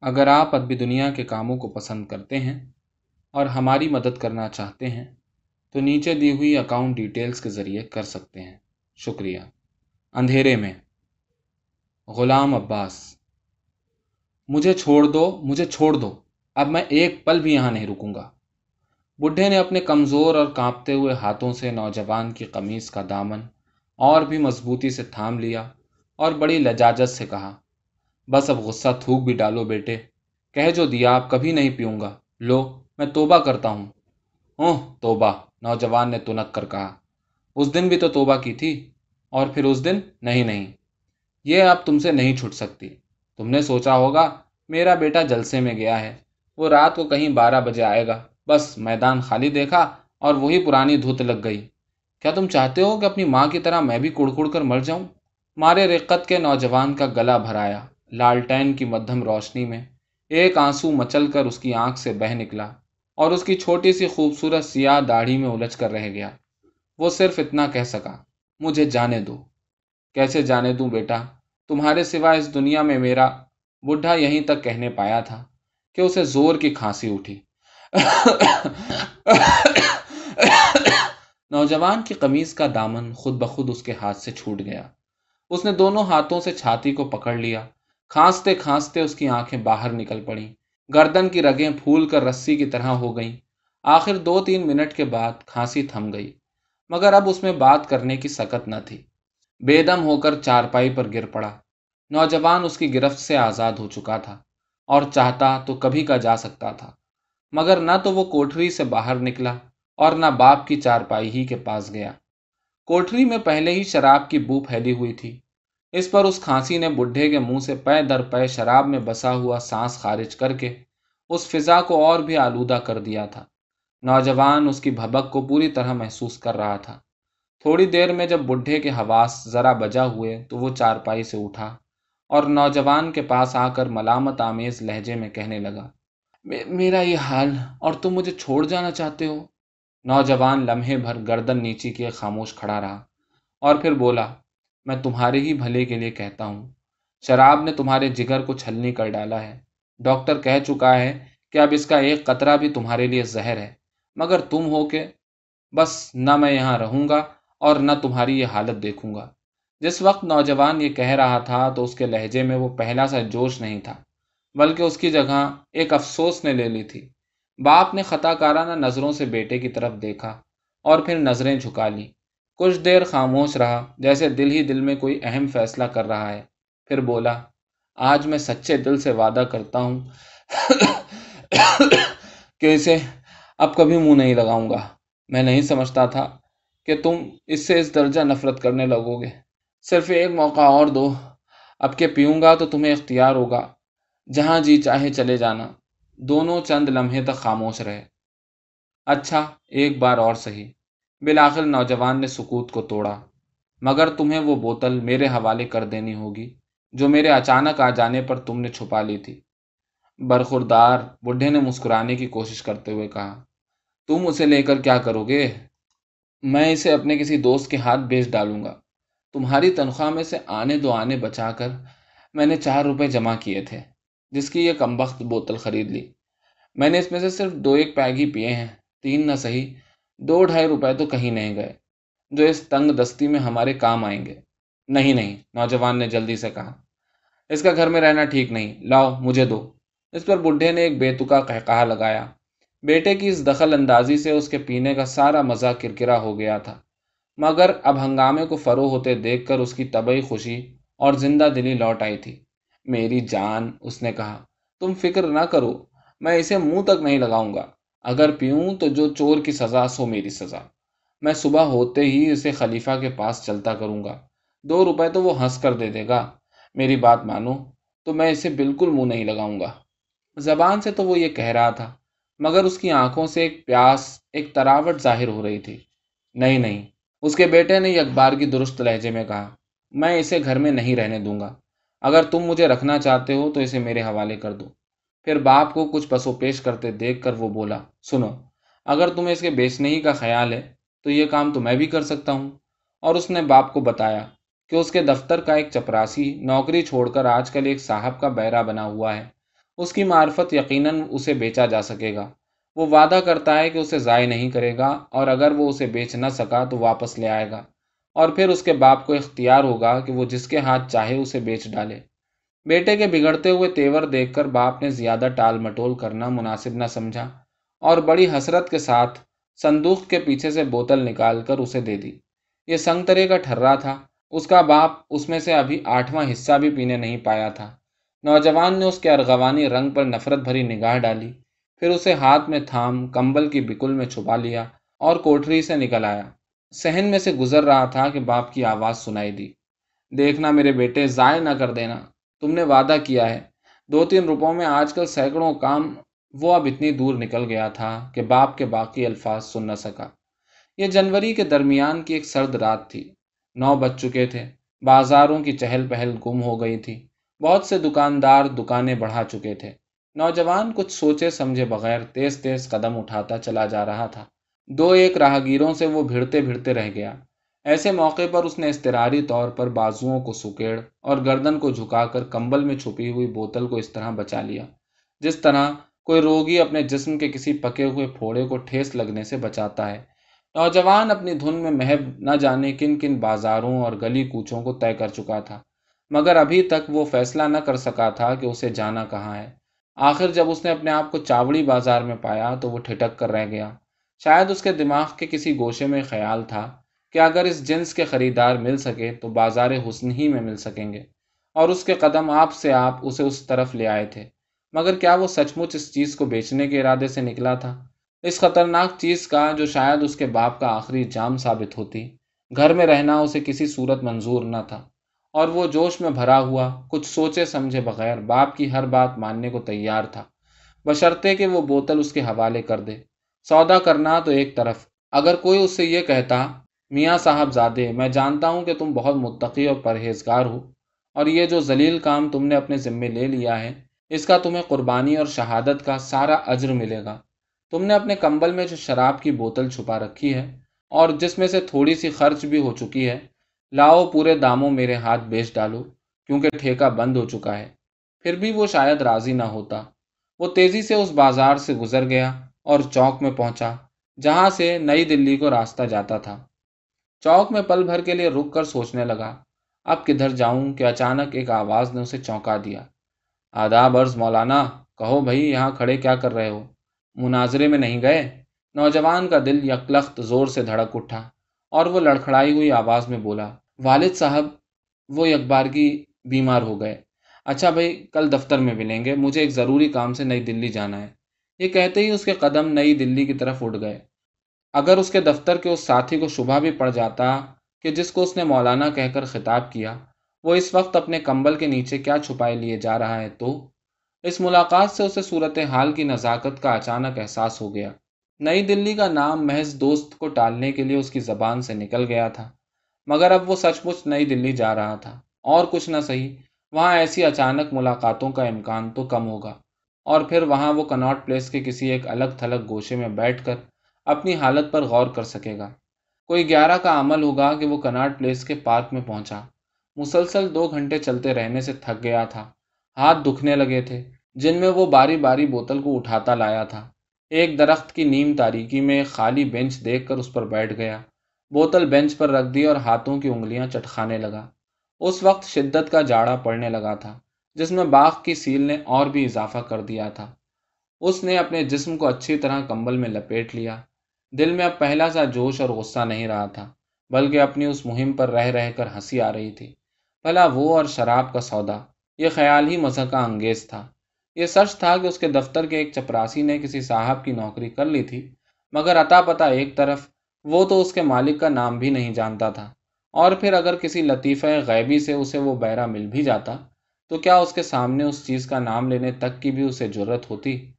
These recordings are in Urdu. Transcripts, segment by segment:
اگر آپ ادبی دنیا کے کاموں کو پسند کرتے ہیں اور ہماری مدد کرنا چاہتے ہیں، تو نیچے دی ہوئی اکاؤنٹ ڈیٹیلز کے ذریعے کر سکتے ہیں۔ شکریہ۔ اندھیرے میں۔ غلام عباس۔ مجھے چھوڑ دو، مجھے چھوڑ دو۔ اب میں ایک پل بھی یہاں نہیں رکوں گا۔ بڈھے نے اپنے کمزور اور کانپتے ہوئے ہاتھوں سے نوجوان کی قمیص کا دامن اور بھی مضبوطی سے تھام لیا اور بڑی لجاجت سے کہا بس اب غصہ تھوک بھی ڈالو بیٹے۔ کہہ جو دیا آپ کبھی نہیں پیوں گا۔ لو، میں توبہ کرتا ہوں۔ اوہ، توبہ۔ نوجوان نے تنک کر کہا۔ اس دن بھی تو توبہ کی تھی، اور پھر اس دن نہیں نہیں۔ یہ اب تم سے نہیں چھٹ سکتی۔ تم نے سوچا ہوگا، میرا بیٹا جلسے میں گیا ہے۔ وہ رات کو کہیں بارہ بجے آئے گا۔ بس میدان خالی دیکھا، اور وہی پرانی دھوت لگ گئی۔ کیا تم چاہتے ہو کہ اپنی ماں کی طرح میں بھی کڑ کڑ کر مر جاؤں؟ مارے رقت کے نوجوان کا گلا بھرایا لالٹین کی مدھم روشنی میں ایک آنسو مچل کر اس کی آنکھ سے بہ نکلا اور اس کی چھوٹی سی خوبصورت سیاہ داڑھی میں الجھ کر رہ گیا۔ وہ صرف اتنا کہہ سکا، مجھے جانے دو۔ کیسے جانے دوں بیٹا؟ تمہارے سوا اس دنیا میں میرا بڈھا یہیں تک کہنے پایا تھا کہ اسے زور کی کھانسی اٹھی۔ نوجوان کی قمیض کا دامن خود بخود اس کے ہاتھ سے چھوٹ گیا۔ اس نے دونوں ہاتھوں سے چھاتی کو پکڑ لیا۔ کھانستے کھانستے اس کی آنکھیں باہر نکل پڑیں۔ گردن کی رگیں پھول کر رسی کی طرح ہو گئیں۔ آخر دو تین منٹ کے بعد کھانسی تھم گئی۔ مگر اب اس میں بات کرنے کی سکت نہ تھی۔ بے دم ہو کر چارپائی پر گر پڑا۔ نوجوان اس کی گرفت سے آزاد ہو چکا تھا اور چاہتا تو کبھی کا جا سکتا تھا۔ مگر نہ تو وہ کوٹری سے باہر نکلا اور نہ باپ کی چارپائی ہی کے پاس گیا۔ کوٹری میں پہلے ہی شراب کی بو پھیلی ہوئی تھی۔ اس پر اس کھانسی نے بڈھے کے منہ سے پے در پے شراب میں بسا ہوا سانس خارج کر کے اس فضا کو اور بھی آلودہ کر دیا تھا۔ نوجوان اس کی بھبک کو پوری طرح محسوس کر رہا تھا۔ تھوڑی دیر میں جب بڈھے کے حواس ذرا بجا ہوئے تو وہ چارپائی سے اٹھا اور نوجوان کے پاس آ کر ملامت آمیز لہجے میں کہنے لگا میرا یہ حال اور تم مجھے چھوڑ جانا چاہتے ہو؟ نوجوان لمحے بھر گردن نیچی کے خاموش کھڑا رہا اور پھر بولا میں تمہارے ہی بھلے کے لیے کہتا ہوں۔ شراب نے تمہارے جگر کو چھلنی کر ڈالا ہے۔ ڈاکٹر کہہ چکا ہے کہ اب اس کا ایک قطرہ بھی تمہارے لیے زہر ہے۔ مگر تم ہو کہ بس نہ میں یہاں رہوں گا اور نہ تمہاری یہ حالت دیکھوں گا۔ جس وقت نوجوان یہ کہہ رہا تھا تو اس کے لہجے میں وہ پہلا سا جوش نہیں تھا، بلکہ اس کی جگہ ایک افسوس نے لے لی تھی۔ باپ نے خطا کارانہ نظروں سے بیٹے کی طرف دیکھا اور پھر نظریں جھکا لی کچھ دیر خاموش رہا، جیسے دل ہی دل میں کوئی اہم فیصلہ کر رہا ہے۔ پھر بولا، آج میں سچے دل سے وعدہ کرتا ہوں کہ اسے اب کبھی منہ نہیں لگاؤں گا۔ میں نہیں سمجھتا تھا کہ تم اس سے اس درجہ نفرت کرنے لگو گے۔ صرف ایک موقع اور دو، اب کہ پیوں گا تو تمہیں اختیار ہوگا، جہاں جی چاہے چلے جانا۔ دونوں چند لمحے تک خاموش رہے۔ اچھا ایک بار اور صحیح۔ بالآخر نوجوان نے سکوت کو توڑا۔ مگر تمہیں وہ بوتل میرے حوالے کر دینی ہوگی، جو میرے اچانک آ جانے پر تم نے چھپا لی تھی۔ برخوردار بڈھے نے مسکرانے کی کوشش کرتے ہوئے کہا، تم اسے لے کر کیا کرو گے؟ میں اسے اپنے کسی دوست کے ہاتھ بیچ ڈالوں گا۔ تمہاری تنخواہ میں سے آنے دو آنے بچا کر میں نے چار روپے جمع کیے تھے، جس کی یہ کمبخت بوتل خرید لی۔ میں نے اس میں سے صرف دو ایک پیگ ہی پیے ہیں، تین نہ صحیح دو ڈھائی روپے تو کہیں نہیں گئے، جو اس تنگ دستی میں ہمارے کام آئیں گے۔ نہیں نہیں، نوجوان نے جلدی سے کہا۔ اس کا گھر میں رہنا ٹھیک نہیں۔ لاؤ، مجھے دو۔ اس پر بڈھے نے ایک بےتکا کہا لگایا۔ بیٹے کی اس دخل اندازی سے اس کے پینے کا سارا مزہ کرکرا ہو گیا تھا۔ مگر اب ہنگامے کو فرو ہوتے دیکھ کر اس کی طبعی خوشی اور زندہ دلی لوٹ آئی تھی۔ میری جان، اس نے کہا، تم فکر نہ کرو، میں اسے منہ تک نہیں لگاؤں گا۔ اگر پیوں تو جو چور کی سزا سو میری سزا۔ میں صبح ہوتے ہی اسے خلیفہ کے پاس چلتا کروں گا۔ دو روپے تو وہ ہنس کر دے دے گا۔ میری بات مانو تو میں اسے بالکل منہ نہیں لگاؤں گا۔ زبان سے تو وہ یہ کہہ رہا تھا، مگر اس کی آنکھوں سے ایک پیاس، ایک تراوٹ ظاہر ہو رہی تھی۔ نہیں نہیں، اس کے بیٹے نے اخبار کی درست لہجے میں کہا، میں اسے گھر میں نہیں رہنے دوں گا۔ اگر تم مجھے رکھنا چاہتے ہو تو اسے میرے حوالے کر دو۔ پھر باپ کو کچھ پسو پیش کرتے دیکھ کر وہ بولا، سنو، اگر تمہیں اس کے بیچنے ہی کا خیال ہے، تو یہ کام تو میں بھی کر سکتا ہوں۔ اور اس نے باپ کو بتایا کہ اس کے دفتر کا ایک چپراسی نوکری چھوڑ کر آج کل ایک صاحب کا بیرا بنا ہوا ہے۔ اس کی معرفت یقیناً اسے بیچا جا سکے گا۔ وہ وعدہ کرتا ہے کہ اسے ضائع نہیں کرے گا، اور اگر وہ اسے بیچ نہ سکا تو واپس لے آئے گا۔ اور پھر اس کے باپ کو اختیار ہوگا کہ وہ جس کے ہاتھ چاہے اسے بیچ ڈالے۔ بیٹے کے بگڑتے ہوئے تیور دیکھ کر باپ نے زیادہ ٹال مٹول کرنا مناسب نہ سمجھا اور بڑی حسرت کے ساتھ صندوق کے پیچھے سے بوتل نکال کر اسے دے دی۔ یہ سنگترے کا ٹھرا تھا۔ اس کا باپ اس میں سے ابھی آٹھواں حصہ بھی پینے نہیں پایا تھا۔ نوجوان نے اس کے ارغوانی رنگ پر نفرت بھری نگاہ ڈالی۔ پھر اسے ہاتھ میں تھام کمبل کی بکل میں چھپا لیا اور کوٹری سے نکل آیا۔ سہن میں سے گزر رہا تھا کہ باپ کی آواز سنائی دی۔ دیکھنا میرے بیٹے، ضائع نہ کر دینا۔ تم نے وعدہ کیا ہے۔ دو تین روپوں میں آج کل سینکڑوں کام وہ اب اتنی دور نکل گیا تھا کہ باپ کے باقی الفاظ سن نہ سکا۔ یہ جنوری کے درمیان کی ایک سرد رات تھی۔ نو بج چکے تھے۔ بازاروں کی چہل پہل گم ہو گئی تھی۔ بہت سے دکاندار دکانیں بڑھا چکے تھے۔ نوجوان کچھ سوچے سمجھے بغیر تیز تیز قدم اٹھاتا چلا جا رہا تھا۔ دو ایک راہگیروں سے وہ بھیڑتے بھیڑتے رہ گیا۔ ایسے موقع پر اس نے استراری طور پر بازوؤں کو سکیڑ اور گردن کو جھکا کر کمبل میں چھپی ہوئی بوتل کو اس طرح بچا لیا، جس طرح کوئی روگی اپنے جسم کے کسی پکے ہوئے پھوڑے کو ٹھیس لگنے سے بچاتا ہے۔ نوجوان اپنی دھن میں محب نہ جانے کن کن بازاروں اور گلی کوچوں کو طے کر چکا تھا، مگر ابھی تک وہ فیصلہ نہ کر سکا تھا کہ اسے جانا کہاں ہے۔ آخر جب اس نے اپنے آپ کو چاوڑی بازار میں پایا تو وہ ٹھٹک کر رہ گیا۔ شاید اس کے دماغ کے کسی گوشے میں خیال تھا۔ کہ اگر اس جنس کے خریدار مل سکے تو بازار حسن ہی میں مل سکیں گے۔ اور اس کے قدم آپ سے آپ اسے اس طرف لے آئے تھے۔ مگر کیا وہ سچ مچ اس چیز کو بیچنے کے ارادے سے نکلا تھا؟ اس خطرناک چیز کا جو شاید اس کے باپ کا آخری جام ثابت ہوتی۔ گھر میں رہنا اسے کسی صورت منظور نہ تھا۔ اور وہ جوش میں بھرا ہوا، کچھ سوچے سمجھے بغیر باپ کی ہر بات ماننے کو تیار تھا۔ بشرطے کہ وہ بوتل اس کے حوالے کر دے۔ سودا کرنا تو ایک طرف۔ اگر کوئی اس سے یہ کہتا میاں صاحب زادے، میں جانتا ہوں کہ تم بہت متقی اور پرہیزگار ہو، اور یہ جو ذلیل کام تم نے اپنے ذمے لے لیا ہے، اس کا تمہیں قربانی اور شہادت کا سارا اجر ملے گا۔ تم نے اپنے کمبل میں جو شراب کی بوتل چھپا رکھی ہے، اور جس میں سے تھوڑی سی خرچ بھی ہو چکی ہے، لاؤ پورے داموں میرے ہاتھ بیچ ڈالو، کیونکہ ٹھیکہ بند ہو چکا ہے۔ پھر بھی وہ شاید راضی نہ ہوتا۔ وہ تیزی سے اس بازار سے گزر گیا اور چوک میں پہنچا، جہاں سے نئی دلی کو راستہ جاتا تھا۔ چوک میں پل بھر کے لیے رک کر سوچنے لگا۔ اب کدھر جاؤں کہ اچانک ایک آواز نے اسے چونکا دیا۔ آداب عرض، مولانا، کہو بھائی، یہاں کھڑے کیا کر رہے ہو؟ مناظرے میں نہیں گئے۔ نوجوان کا دل یکلخت زور سے دھڑک اٹھا اور وہ لڑکھڑائی ہوئی آواز میں بولا، والد صاحب، وہ یکبارگی بیمار ہو گئے۔ اچھا بھائی، کل دفتر میں ملیں گے، مجھے ایک ضروری کام سے نئی دلی جانا ہے۔ یہ کہتے ہی اس کے قدم نئی دلی کی طرف اٹھ گئے۔ اگر اس کے دفتر کے اس ساتھی کو شبہ بھی پڑ جاتا کہ جس کو اس نے مولانا کہہ کر خطاب کیا، وہ اس وقت اپنے کمبل کے نیچے کیا چھپائے لیے جا رہا ہے تو؟ اس ملاقات سے اسے صورت حال کی نزاکت کا اچانک احساس ہو گیا۔ نئی دلی کا نام محض دوست کو ٹالنے کے لیے اس کی زبان سے نکل گیا تھا، مگر اب وہ سچ مچ نئی دلی جا رہا تھا۔ اور کچھ نہ صحیح، وہاں ایسی اچانک ملاقاتوں کا امکان تو کم ہوگا۔ اور پھر وہاں وہ کناٹ پلیس کے کسی ایک الگ تھلگ گوشے میں بیٹھ کر اپنی حالت پر غور کر سکے گا۔ کوئی گیارہ کا عمل ہوگا کہ وہ کناٹ پلیس کے پارک میں پہنچا۔ مسلسل دو گھنٹے چلتے رہنے سے تھک گیا تھا۔ ہاتھ دکھنے لگے تھے، جن میں وہ باری باری بوتل کو اٹھاتا لایا تھا۔ ایک درخت کی نیم تاریکی میں ایک خالی بینچ دیکھ کر اس پر بیٹھ گیا۔ بوتل بینچ پر رکھ دی اور ہاتھوں کی انگلیاں چٹکھانے لگا۔ اس وقت شدت کا جاڑا پڑنے لگا تھا، جس میں باغ کی سیل نے اور بھی اضافہ کر دیا تھا۔ اس نے اپنے جسم کو اچھی طرح کمبل میں لپیٹ لیا۔ دل میں اب پہلا سا جوش اور غصہ نہیں رہا تھا، بلکہ اپنی اس مہم پر رہ رہ کر ہنسی آ رہی تھی۔ بھلا وہ اور شراب کا سودا، یہ خیال ہی مذہقہ انگیز تھا۔ یہ سچ تھا کہ اس کے دفتر کے ایک چپراسی نے کسی صاحب کی نوکری کر لی تھی، مگر عطا پتہ ایک طرف وہ تو اس کے مالک کا نام بھی نہیں جانتا تھا۔ اور پھر اگر کسی لطیفہ غیبی سے اسے وہ بیرا مل بھی جاتا، تو کیا اس کے سامنے اس چیز کا نام لینے تک کی بھی اسے ضرورت ہوتی؟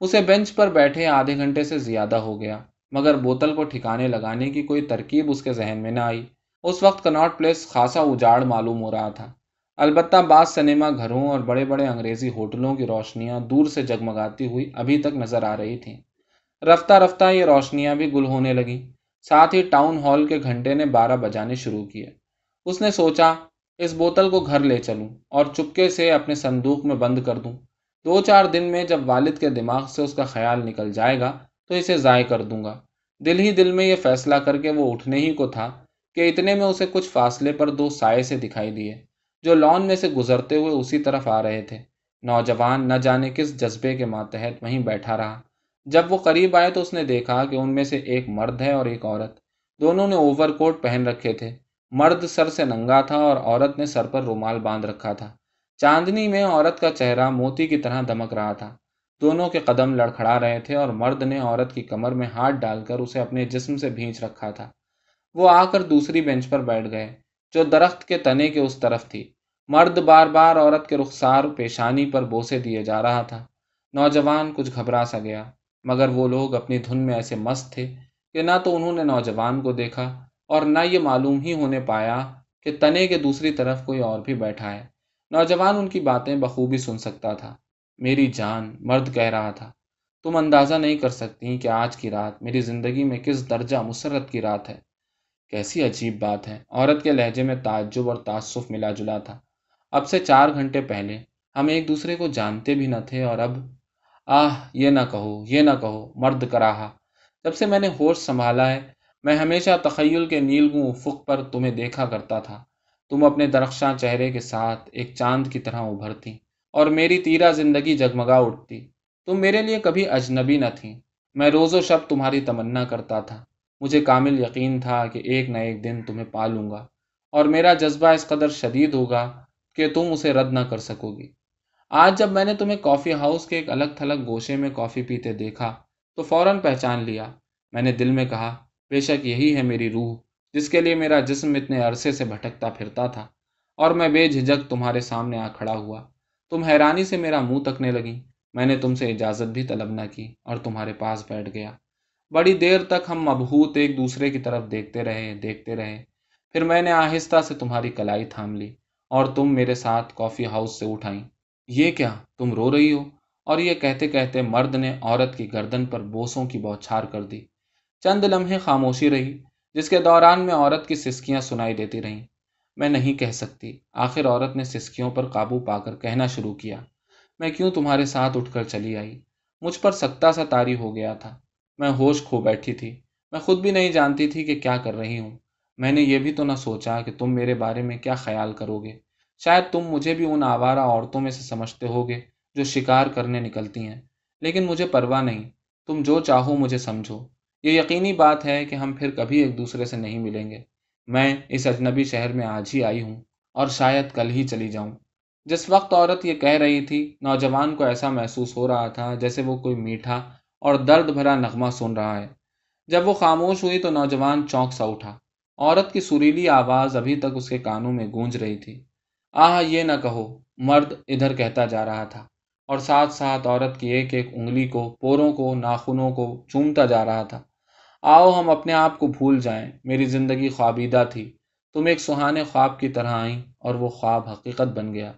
اسے بینچ پر بیٹھے آدھے گھنٹے سے زیادہ ہو گیا۔ مگر بوتل کو ٹھکانے لگانے کی کوئی ترکیب اس کے ذہن میں نہ آئی۔ اس وقت کناٹ پلیس خاصا اجاڑ معلوم ہو رہا تھا۔ البتہ بعض سنیما گھروں اور بڑے بڑے انگریزی ہوٹلوں کی روشنیاں دور سے جگمگاتی ہوئی ابھی تک نظر آ رہی تھیں۔ رفتہ رفتہ یہ روشنیاں بھی گل ہونے لگیں ساتھ ہی ٹاؤن ہال کے گھنٹے نے بارہ بجانے شروع کیے۔ اس نے سوچا، اس بوتل کو گھر لے چلوں اور چپکے سے اپنے صندوق میں بند کر دوں۔ دو چار دن میں جب والد کے دماغ سے اس کا خیال نکل جائے گا تو اسے ضائع کر دوں گا۔ دل ہی دل میں یہ فیصلہ کر کے وہ اٹھنے ہی کو تھا کہ اتنے میں اسے کچھ فاصلے پر دو سائے سے دکھائی دیے، جو لان میں سے گزرتے ہوئے اسی طرف آ رہے تھے۔ نوجوان نہ جانے کس جذبے کے ماتحت وہیں بیٹھا رہا۔ جب وہ قریب آئے تو اس نے دیکھا کہ ان میں سے ایک مرد ہے اور ایک عورت۔ دونوں نے اوور کوٹ پہن رکھے تھے۔ مرد سر سے ننگا تھا اور عورت نے سر پر رومال باندھ رکھا تھا۔ چاندنی میں عورت کا چہرہ موتی کی طرح دمک رہا تھا۔ دونوں کے قدم لڑکھڑا رہے تھے اور مرد نے عورت کی کمر میں ہاتھ ڈال کر اسے اپنے جسم سے بھینچ رکھا تھا۔ وہ آ کر دوسری بینچ پر بیٹھ گئے، جو درخت کے تنے کے اس طرف تھی۔ مرد بار بار عورت کے رخسار، پیشانی پر بوسے دیے جا رہا تھا۔ نوجوان کچھ گھبرا سا گیا، مگر وہ لوگ اپنی دھن میں ایسے مست تھے کہ نہ تو انہوں نے نوجوان کو دیکھا اور نہ یہ معلوم ہی ہونے پایا کہ تنے کے دوسری طرف کوئی اور بھی بیٹھا ہے۔ نوجوان ان کی باتیں بخوبی سن سکتا تھا۔ میری جان مرد کہہ رہا تھا۔ تم اندازہ نہیں کر سکتی کہ آج کی رات میری زندگی میں کس درجہ مسرت کی رات ہے۔ کیسی عجیب بات ہے۔ عورت کے لہجے میں تعجب اور تعصف ملا جلا تھا۔ اب سے چار گھنٹے پہلے ہم ایک دوسرے کو جانتے بھی نہ تھے اور اب آہ، یہ نہ کہو، یہ نہ کہو، مرد کراہا۔ جب سے میں نے ہوش سنبھالا ہے، میں ہمیشہ تخیل کے نیل گوں افق پر تمہیں دیکھا کرتا تھا۔ تم اپنے درخشاں چہرے کے ساتھ ایک چاند کی طرح ابھرتی۔ اور میری تیرا زندگی جگمگا اٹھتی۔ تم میرے لیے کبھی اجنبی نہ تھیں۔ میں روز و شب تمہاری تمنا کرتا تھا۔ مجھے کامل یقین تھا کہ ایک نہ ایک دن تمہیں پالوں گا۔ اور میرا جذبہ اس قدر شدید ہوگا کہ تم اسے رد نہ کر سکو گی۔ آج جب میں نے تمہیں کافی ہاؤس کے ایک الگ تھلگ گوشے میں کافی پیتے دیکھا، تو فوراً پہچان لیا۔ میں نے دل میں کہا، بے شک یہی ہے میری روح، جس کے لیے میرا جسم اتنے عرصے سے بھٹکتا پھرتا تھا۔ اور میں بے جھجک تمہارے سامنے آ کھڑا ہوا۔ تم حیرانی سے میرا منہ تکنے لگی میں نے تم سے اجازت بھی طلب نہ کی اور تمہارے پاس بیٹھ گیا۔ بڑی دیر تک ہم مبہوت ایک دوسرے کی طرف دیکھتے رہے دیکھتے رہے۔ پھر میں نے آہستہ سے تمہاری کلائی تھام لی اور تم میرے ساتھ کافی ہاؤس سے اٹھائیں۔ یہ کیا؟ تم رو رہی ہو؟ اور یہ کہتے کہتے مرد نے عورت کی گردن پر بوسوں کی بوچھار کر دی۔ چند لمحے خاموشی رہی، جس کے دوران میں عورت کی سسکیاں سنائی دیتی رہیں۔ میں نہیں کہہ سکتی۔ آخر عورت نے سسکیوں پر قابو پا کر کہنا شروع کیا۔ میں کیوں تمہارے ساتھ اٹھ کر چلی آئی؟ مجھ پر سکتا سا تاری ہو گیا تھا۔ میں ہوش کھو بیٹھی تھی۔ میں خود بھی نہیں جانتی تھی کہ کیا کر رہی ہوں۔ میں نے یہ بھی تو نہ سوچا کہ تم میرے بارے میں کیا خیال کرو گے۔ شاید تم مجھے بھی ان آوارہ عورتوں میں سے سمجھتے ہوگے جو شکار کرنے نکلتی ہیں۔ لیکن مجھے پرواہ نہیں۔ تم جو چاہو مجھے سمجھو۔ یہ یقینی بات ہے کہ ہم پھر کبھی ایک دوسرے سے نہیں ملیں گے۔ میں اس اجنبی شہر میں آج ہی آئی ہوں اور شاید کل ہی چلی جاؤں۔ جس وقت عورت یہ کہہ رہی تھی، نوجوان کو ایسا محسوس ہو رہا تھا جیسے وہ کوئی میٹھا اور درد بھرا نغمہ سن رہا ہے۔ جب وہ خاموش ہوئی تو نوجوان چونک سا اٹھا۔ عورت کی سریلی آواز ابھی تک اس کے کانوں میں گونج رہی تھی۔ آہ، یہ نہ کہو، مرد ادھر کہتا جا رہا تھا اور ساتھ ساتھ عورت کی ایک ایک انگلی کو، پوروں کو، ناخنوں کو چومتا جا رہا تھا۔ آؤ ہم اپنے آپ کو بھول جائیں۔ میری زندگی خوابیدہ تھی۔ تم ایک سہانے خواب کی طرح آئیں اور وہ خواب حقیقت بن گیا۔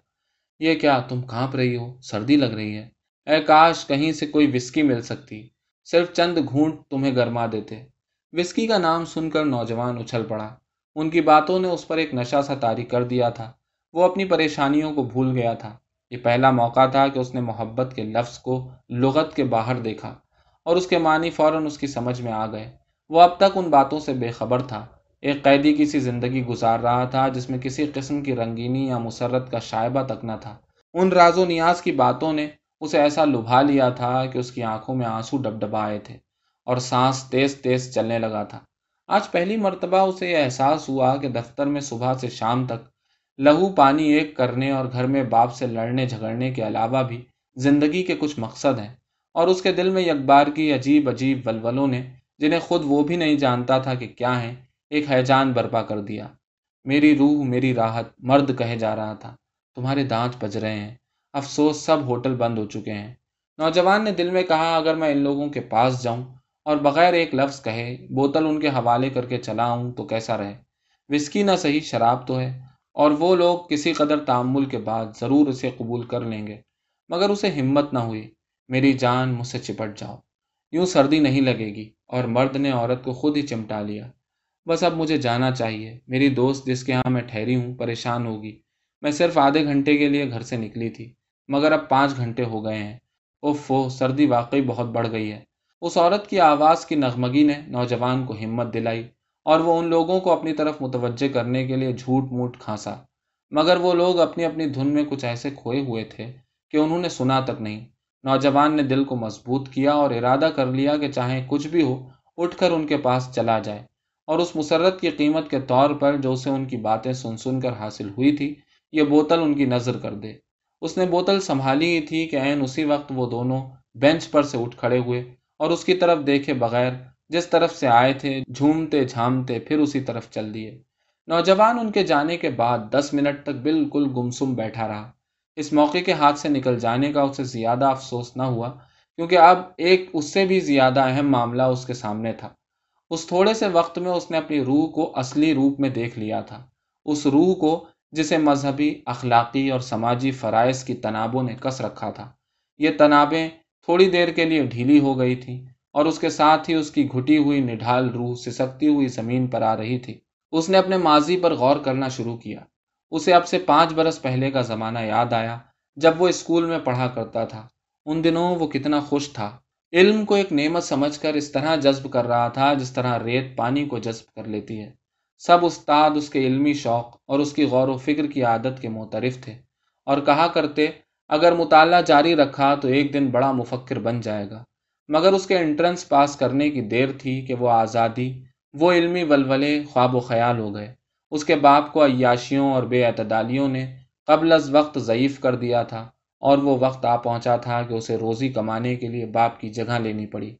یہ کیا تم کانپ رہی ہو؟ سردی لگ رہی ہے۔ اے کاش کہیں سے کوئی وسکی مل سکتی۔ صرف چند گھونٹ تمہیں گرما دیتے۔ وسکی کا نام سن کر نوجوان اچھل پڑا۔ ان کی باتوں نے اس پر ایک نشہ سا تاری کر دیا تھا۔ وہ اپنی پریشانیوں کو بھول گیا تھا۔ یہ پہلا موقع تھا کہ اس نے محبت کے لفظ کو لغت کے باہر دیکھا۔ اور اس کے معنی فوراً اس کی سمجھ میں آ گئے۔ وہ اب تک ان باتوں سے بے خبر تھا۔ ایک قیدی کی سی زندگی گزار رہا تھا جس میں کسی قسم کی رنگینی یا مسرت کا شائبہ تک نہ تھا۔ ان راز و نیاز کی باتوں نے اسے ایسا لبھا لیا تھا کہ اس کی آنکھوں میں آنسو ڈب ڈبا آئے تھے اور سانس تیز تیز چلنے لگا تھا۔ آج پہلی مرتبہ اسے یہ احساس ہوا کہ دفتر میں صبح سے شام تک لہو پانی ایک کرنے اور گھر میں باپ سے لڑنے جھگڑنے کے علاوہ بھی زندگی کے کچھ مقصد ہیں۔ اور اس کے دل میں یکبار کی عجیب عجیب ولولوں نے، جنہیں خود وہ بھی نہیں جانتا تھا کہ کیا ہیں، ایک حیجان برپا کر دیا۔ میری روح میری راحت، مرد کہے جا رہا تھا۔ تمہارے دانت بج رہے ہیں۔ افسوس، سب ہوٹل بند ہو چکے ہیں۔ نوجوان نے دل میں کہا، اگر میں ان لوگوں کے پاس جاؤں اور بغیر ایک لفظ کہے، بوتل ان کے حوالے کر کے چلا ہوں تو کیسا رہے؟ وسکی نہ صحیح، شراب تو ہے۔ اور وہ لوگ کسی قدر تعمل کے بعد ضرور اسے قبول کر لیں گے۔ مگر اسے ہمت نہ ہوئی۔ میری جان مجھ سے چپٹ جاؤ۔ یوں سردی نہیں لگے گی اور مرد نے عورت کو خود ہی چمٹا لیا۔ بس اب مجھے جانا چاہیے۔ میری دوست جس کے ہاں میں ٹھہری ہوں پریشان ہوگی۔ میں صرف آدھے گھنٹے کے لیے گھر سے نکلی تھی، مگر اب پانچ گھنٹے ہو گئے ہیں۔ اوف، سردی واقعی بہت بڑھ گئی ہے۔ اس عورت کی آواز کی نغمگی نے نوجوان کو ہمت دلائی اور وہ ان لوگوں کو اپنی طرف متوجہ کرنے کے لیے جھوٹ موٹ کھانسا۔ مگر وہ لوگ اپنی اپنی دھن میں کچھ ایسے کھوئے ہوئے تھے کہ انہوں نے سنا تک نہیں۔ نوجوان نے دل کو مضبوط کیا اور ارادہ کر لیا کہ چاہے کچھ بھی ہو، اٹھ کر ان کے پاس چلا جائے۔ اور اس مسرت کی قیمت کے طور پر جو اسے ان کی باتیں سن سن کر حاصل ہوئی تھی، یہ بوتل ان کی نظر کر دے۔ اس نے بوتل سنبھالی ہی تھی کہ عین اسی وقت وہ دونوں بینچ پر سے اٹھ کھڑے ہوئے اور اس کی طرف دیکھے بغیر جس طرف سے آئے تھے، جھومتے جھامتے پھر اسی طرف چل دیے۔ نوجوان ان کے جانے کے بعد دس منٹ تک بالکل گمسم بیٹھا رہا۔ اس موقع کے ہاتھ سے نکل جانے کا اسے زیادہ افسوس نہ ہوا، کیونکہ اب ایک اس سے بھی زیادہ اہم معاملہ اس کے سامنے تھا۔ اس تھوڑے سے وقت میں اس نے اپنی روح کو اصلی روپ میں دیکھ لیا تھا۔ اس روح کو جسے مذہبی، اخلاقی اور سماجی فرائض کی تنابوں نے کس رکھا تھا۔ یہ تنابیں تھوڑی دیر کے لیے ڈھیلی ہو گئی تھیں اور اس کے ساتھ ہی اس کی گھٹی ہوئی نڈھال روح، سسکتی ہوئی زمین پر آ رہی تھی۔ اس نے اپنے ماضی پر غور کرنا شروع کیا۔ اسے اب سے پانچ برس پہلے کا زمانہ یاد آیا جب وہ اسکول میں پڑھا کرتا تھا۔ ان دنوں وہ کتنا خوش تھا۔ علم کو ایک نعمت سمجھ کر اس طرح جذب کر رہا تھا جس طرح ریت پانی کو جذب کر لیتی ہے۔ سب استاد اس کے علمی شوق اور اس کی غور و فکر کی عادت کے معترف تھے اور کہا کرتے، اگر مطالعہ جاری رکھا تو ایک دن بڑا مفکر بن جائے گا۔ مگر اس کے انٹرنس پاس کرنے کی دیر تھی کہ وہ آزادی، وہ علمی ولولے خواب و خیال ہو گئے۔ اس کے باپ کو عیاشیوں اور بے اعتدالیوں نے قبل از وقت ضعیف کر دیا تھا اور وہ وقت آ پہنچا تھا کہ اسے روزی کمانے کے لیے باپ کی جگہ لینی پڑی۔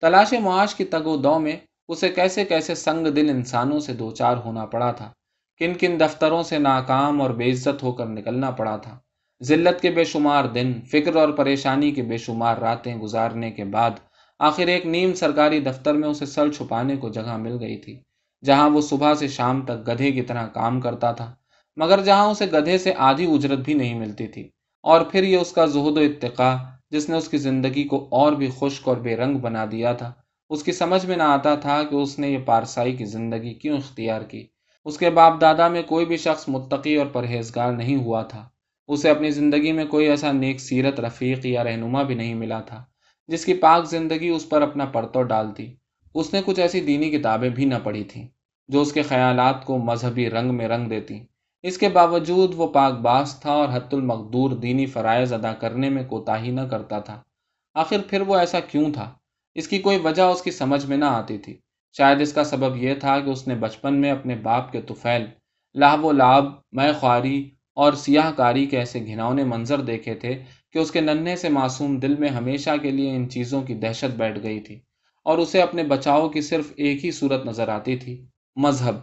تلاش معاش کی تگ و دو میں اسے کیسے کیسے سنگ دل انسانوں سے دو چار ہونا پڑا تھا۔ کن کن دفتروں سے ناکام اور بے عزت ہو کر نکلنا پڑا تھا۔ ذلت کے بے شمار دن، فکر اور پریشانی کے بے شمار راتیں گزارنے کے بعد آخر ایک نیم سرکاری دفتر میں اسے سر چھپانے کو جگہ مل گئی تھی۔ جہاں وہ صبح سے شام تک گدھے کی طرح کام کرتا تھا، مگر جہاں اسے گدھے سے آدھی اجرت بھی نہیں ملتی تھی۔ اور پھر یہ اس کا زہد و اتقاء جس نے اس کی زندگی کو اور بھی خشک اور بے رنگ بنا دیا تھا۔ اس کی سمجھ میں نہ آتا تھا کہ اس نے یہ پارسائی کی زندگی کیوں اختیار کی۔ اس کے باپ دادا میں کوئی بھی شخص متقی اور پرہیزگار نہیں ہوا تھا۔ اسے اپنی زندگی میں کوئی ایسا نیک سیرت، رفیق یا رہنما بھی نہیں ملا تھا، جس کی پاک زندگی اس پر اپنا پرتو ڈالتی۔ اس نے کچھ ایسی دینی کتابیں بھی نہ پڑھی تھیں جو اس کے خیالات کو مذہبی رنگ میں رنگ دیتی۔ اس کے باوجود وہ پاک باز تھا اور حت المقدور دینی فرائض ادا کرنے میں کوتاہی نہ کرتا تھا۔ آخر پھر وہ ایسا کیوں تھا؟ اس کی کوئی وجہ اس کی سمجھ میں نہ آتی تھی۔ شاید اس کا سبب یہ تھا کہ اس نے بچپن میں اپنے باپ کے طفیل لاہ و لاب میں خواری اور سیاہ کاری کے ایسے گھناؤنے منظر دیکھے تھے کہ اس کے ننھے سے معصوم دل میں ہمیشہ کے لیے ان چیزوں کی دہشت بیٹھ گئی تھی۔ اور اسے اپنے بچاؤ کی صرف ایک ہی صورت نظر آتی تھی، مذہب۔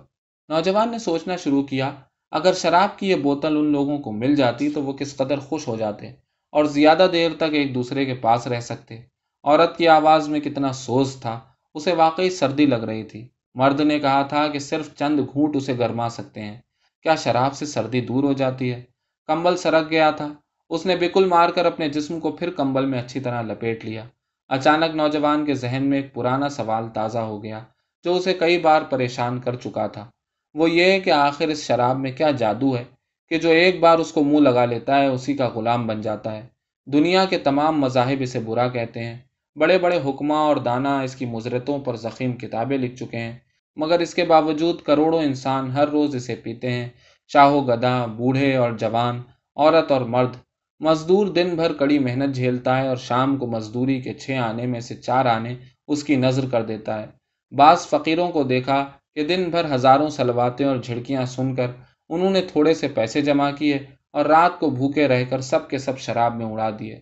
نوجوان نے سوچنا شروع کیا، اگر شراب کی یہ بوتل ان لوگوں کو مل جاتی تو وہ کس قدر خوش ہو جاتے اور زیادہ دیر تک ایک دوسرے کے پاس رہ سکتے۔ عورت کی آواز میں کتنا سوز تھا، اسے واقعی سردی لگ رہی تھی۔ مرد نے کہا تھا کہ صرف چند گھونٹ اسے گرما سکتے ہیں۔ کیا شراب سے سردی دور ہو جاتی ہے؟ کمبل سرک گیا تھا۔ اس نے بالکل مار کر اپنے جسم کو پھر کمبل میں اچھی طرح لپیٹ لیا۔ اچانک نوجوان کے ذہن میں ایک پرانا سوال تازہ ہو گیا جو اسے کئی بار پریشان کر چکا تھا۔ وہ یہ کہ آخر اس شراب میں کیا جادو ہے کہ جو ایک بار اس کو منہ لگا لیتا ہے، اسی کا غلام بن جاتا ہے۔ دنیا کے تمام مذاہب اسے برا کہتے ہیں۔ بڑے بڑے حکمہ اور دانا اس کی مضرتوں پر زخیم کتابیں لکھ چکے ہیں۔ مگر اس کے باوجود کروڑوں انسان ہر روز اسے پیتے ہیں۔ شاہ و گدا بوڑھے اور جوان، عورت اور مرد مزدور دن بھر کڑی محنت جھیلتا ہے اور شام کو مزدوری کے چھ آنے میں سے چار آنے اس کی نظر کر دیتا ہے۔ بعض فقیروں کو دیکھا کہ دن بھر ہزاروں سلواتیں اور جھڑکیاں سن کر انہوں نے تھوڑے سے پیسے جمع کیے اور رات کو بھوکے رہ کر سب کے سب شراب میں اڑا دیے۔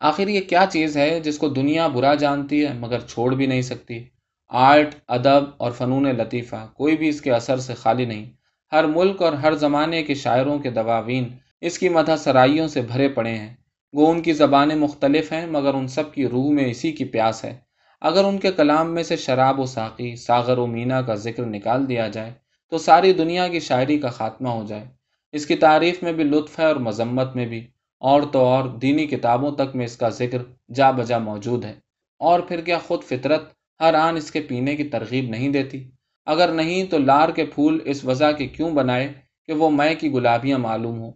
آخر یہ کیا چیز ہے جس کو دنیا برا جانتی ہے مگر چھوڑ بھی نہیں سکتی؟ آرٹ، ادب اور فنون لطیفہ، کوئی بھی اس کے اثر سے خالی نہیں۔ ہر ملک اور ہر زمانے کے شاعروں کے دواوین اس کی مدح سرائیوں سے بھرے پڑے ہیں۔ وہ ان کی زبانیں مختلف ہیں، مگر ان سب کی روح میں اسی کی پیاس ہے۔ اگر ان کے کلام میں سے شراب و ساقی، ساغر و مینا کا ذکر نکال دیا جائے، تو ساری دنیا کی شاعری کا خاتمہ ہو جائے۔ اس کی تعریف میں بھی لطف ہے اور مذمت میں بھی۔ اور تو اور دینی کتابوں تک میں اس کا ذکر جا بجا موجود ہے۔ اور پھر کیا خود فطرت ہر آن اس کے پینے کی ترغیب نہیں دیتی؟ اگر نہیں تو لار کے پھول اس وجہ کے کیوں بنائے کہ وہ مے کی گلابیاں معلوم ہوں؟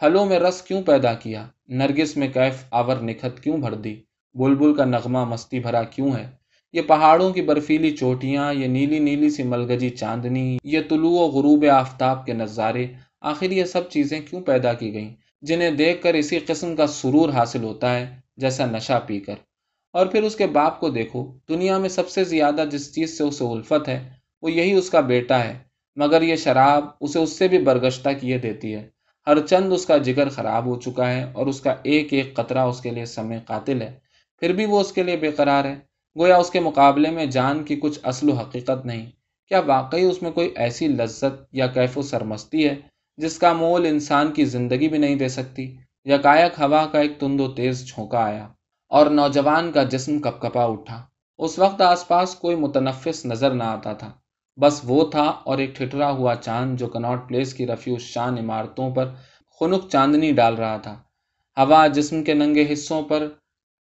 پھلوں میں رس کیوں پیدا کیا؟ نرگس میں کیف آور نکھت کیوں بھر دی؟ بلبل کا نغمہ مستی بھرا کیوں ہے؟ یہ پہاڑوں کی برفیلی چوٹیاں، یہ نیلی نیلی سی ملگجی چاندنی، یہ طلوع و غروب آفتاب کے نظارے، آخر یہ سب چیزیں کیوں پیدا کی گئیں؟ جنہیں دیکھ کر اسی قسم کا سرور حاصل ہوتا ہے، جیسا نشہ پی کر۔ اور پھر اس کے باپ کو دیکھو، دنیا میں سب سے زیادہ جس چیز سے اسے الفت ہے، وہ یہی اس کا بیٹا ہے۔ مگر یہ شراب اسے اس سے بھی برگشتہ کیے دیتی ہے۔ ہر چند اس کا جگر خراب ہو چکا ہے اور اس کا ایک ایک قطرہ اس کے لیے سمے قاتل ہے۔ پھر بھی وہ اس کے لیے بے قرار ہے۔ گویا اس کے مقابلے میں جان کی کچھ اصل و حقیقت نہیں۔ کیا واقعی اس میں کوئی ایسی لذت یا کیف و سرمستی ہے جس کا مول انسان کی زندگی بھی نہیں دے سکتی؟ یا کائک ہوا کا ایک تند و تیز جھونکا آیا اور نوجوان کا جسم کپ کپا اٹھا۔ اس وقت آس پاس کوئی متنفس نظر نہ آتا تھا۔ بس وہ تھا اور ایک ٹھٹرا ہوا چاند جو کناٹ پلیس کی رفیع شان عمارتوں پر خنک چاندنی ڈال رہا تھا۔ ہوا جسم کے ننگے حصوں پر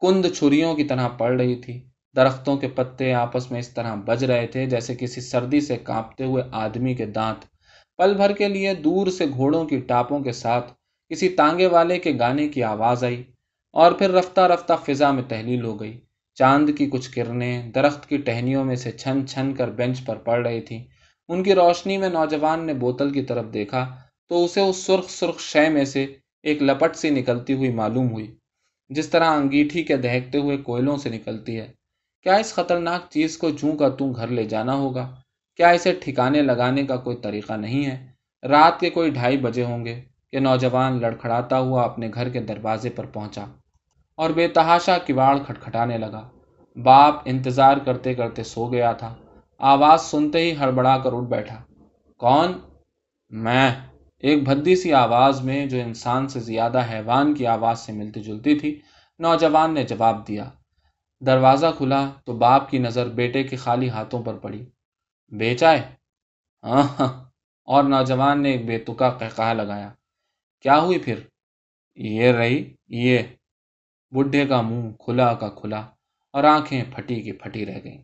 کند چھریوں کی طرح پڑ رہی تھی۔ درختوں کے پتے آپس میں اس طرح بج رہے تھے جیسے کسی سردی سے کانپتے ہوئے آدمی کے دانت۔ پل بھر کے لیے دور سے گھوڑوں کی ٹاپوں کے ساتھ کسی تانگے والے کے گانے کی آواز آئی اور پھر رفتہ رفتہ فضا میں تحلیل ہو گئی۔ چاند کی کچھ کرنیں، درخت کی ٹہنیوں میں سے چھن چھن کر بینچ پر پڑ رہی تھیں ان کی روشنی میں نوجوان نے بوتل کی طرف دیکھا تو اسے اس سرخ سرخ شے میں سے ایک لپٹ سی نکلتی ہوئی معلوم ہوئی، جس طرح انگیٹھی کے دہکتے ہوئے کوئلوں سے نکلتی ہے۔ کیا اس خطرناک چیز کو چوں کا توں گھر لے جانا ہوگا؟ کیا اسے ٹھکانے لگانے کا کوئی طریقہ نہیں ہے؟ رات کے کوئی ڈھائی بجے ہوں گے کہ نوجوان لڑکھڑاتا ہوا اپنے گھر کے دروازے پر پہنچا۔ اور بے تحاشا کواڑ کھٹکھٹانے لگا۔ باپ انتظار کرتے کرتے سو گیا تھا۔ آواز سنتے ہی ہڑبڑا کر اٹھ بیٹھا۔ کون؟ میں۔ ایک بھدی سی آواز میں جو انسان سے زیادہ حیوان کی آواز سے ملتی جلتی تھی، نوجوان نے جواب دیا۔ دروازہ کھلا تو باپ کی نظر بیٹے کے خالی ہاتھوں پر پڑی۔ بیچائے ہاں ہاں۔ اور نوجوان نے ایک بے تکا قہقہ لگایا۔ کیا ہوئی پھر؟ یہ رہی، یہ۔ بڈھے کا منہ کھلا کا کھلا اور آنکھیں پھٹی کی پھٹی رہ گئیں۔